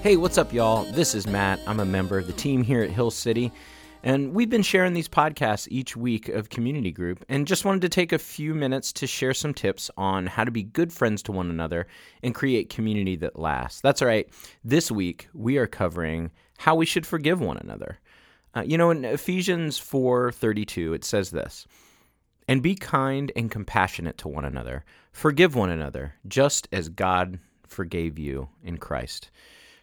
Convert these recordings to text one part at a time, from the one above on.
Hey, what's up, y'all? This is Matt. I'm a member of the team here at Hill City, and we've been sharing these podcasts each week of Community Group, and just wanted to take a few minutes to share some tips on how to be good friends to one another and create community that lasts. That's right. This week, we are covering how we should forgive one another. Uh, you know, in Ephesians 4:32, it says this. And be kind and compassionate to one another. Forgive one another, just as God forgave you in Christ.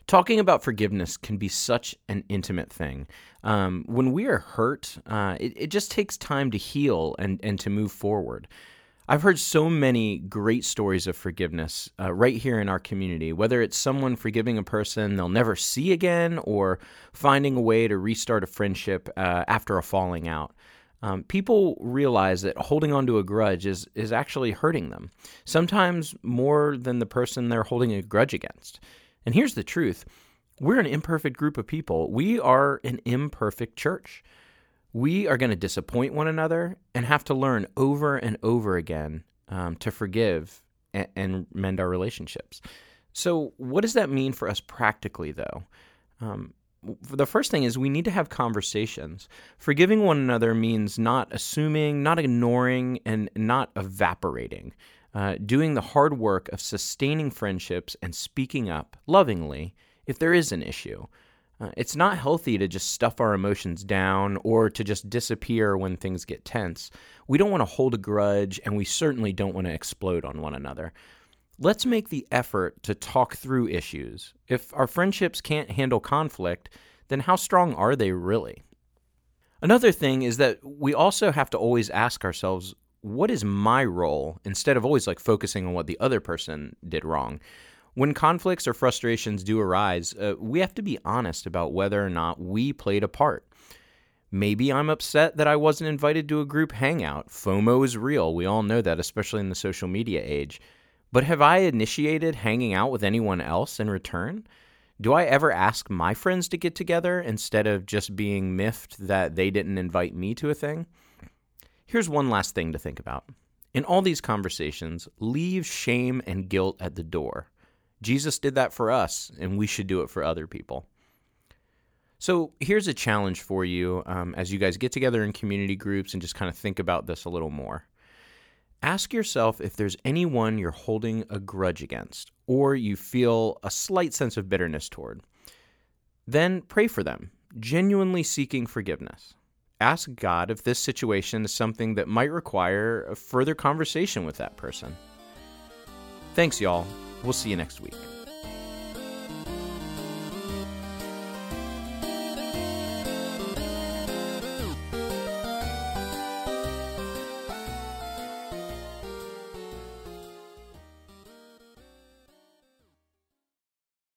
Talking about forgiveness can be such an intimate thing. Um, when we are hurt, uh, it, it just takes time to heal and, and to move forward. I've heard so many great stories of forgiveness uh, right here in our community, whether it's someone forgiving a person they'll never see again or finding a way to restart a friendship uh, after a falling out. Um, people realize that holding on to a grudge is, is actually hurting them, sometimes more than the person they're holding a grudge against. And here's the truth we're an imperfect group of people, we are an imperfect church. We are going to disappoint one another and have to learn over and over again um, to forgive and, and, mend our relationships. So, what does that mean for us practically, though? Um, the first thing is we need to have conversations. Forgiving one another means not assuming, not ignoring, and not evaporating. Uh, doing the hard work of sustaining friendships and speaking up lovingly if there is an issue. Uh, it's not healthy to just stuff our emotions down or to just disappear when things get tense. We don't want to hold a grudge, and we certainly don't want to explode on one another. Let's make the effort to talk through issues. If our friendships can't handle conflict, then how strong are they really? Another thing is that we also have to always ask ourselves, what is my role instead of always like focusing on what the other person did wrong? When conflicts or frustrations do arise, uh, we have to be honest about whether or not we played a part. Maybe I'm upset that I wasn't invited to a group hangout. FOMO is real. We all know that, especially in the social media age. But have I initiated hanging out with anyone else in return? Do I ever ask my friends to get together instead of just being miffed that they didn't invite me to a thing? Here's one last thing to think about. In all these conversations, leave shame and guilt at the door. Jesus did that for us, and we should do it for other people. So here's a challenge for you um, as you guys get together in community groups and just kind of think about this a little more. Ask yourself if there's anyone you're holding a grudge against or you feel a slight sense of bitterness toward. Then pray for them, genuinely seeking forgiveness. Ask God if this situation is something that might require a further conversation with that person. Thanks, y'all. We'll see you next week.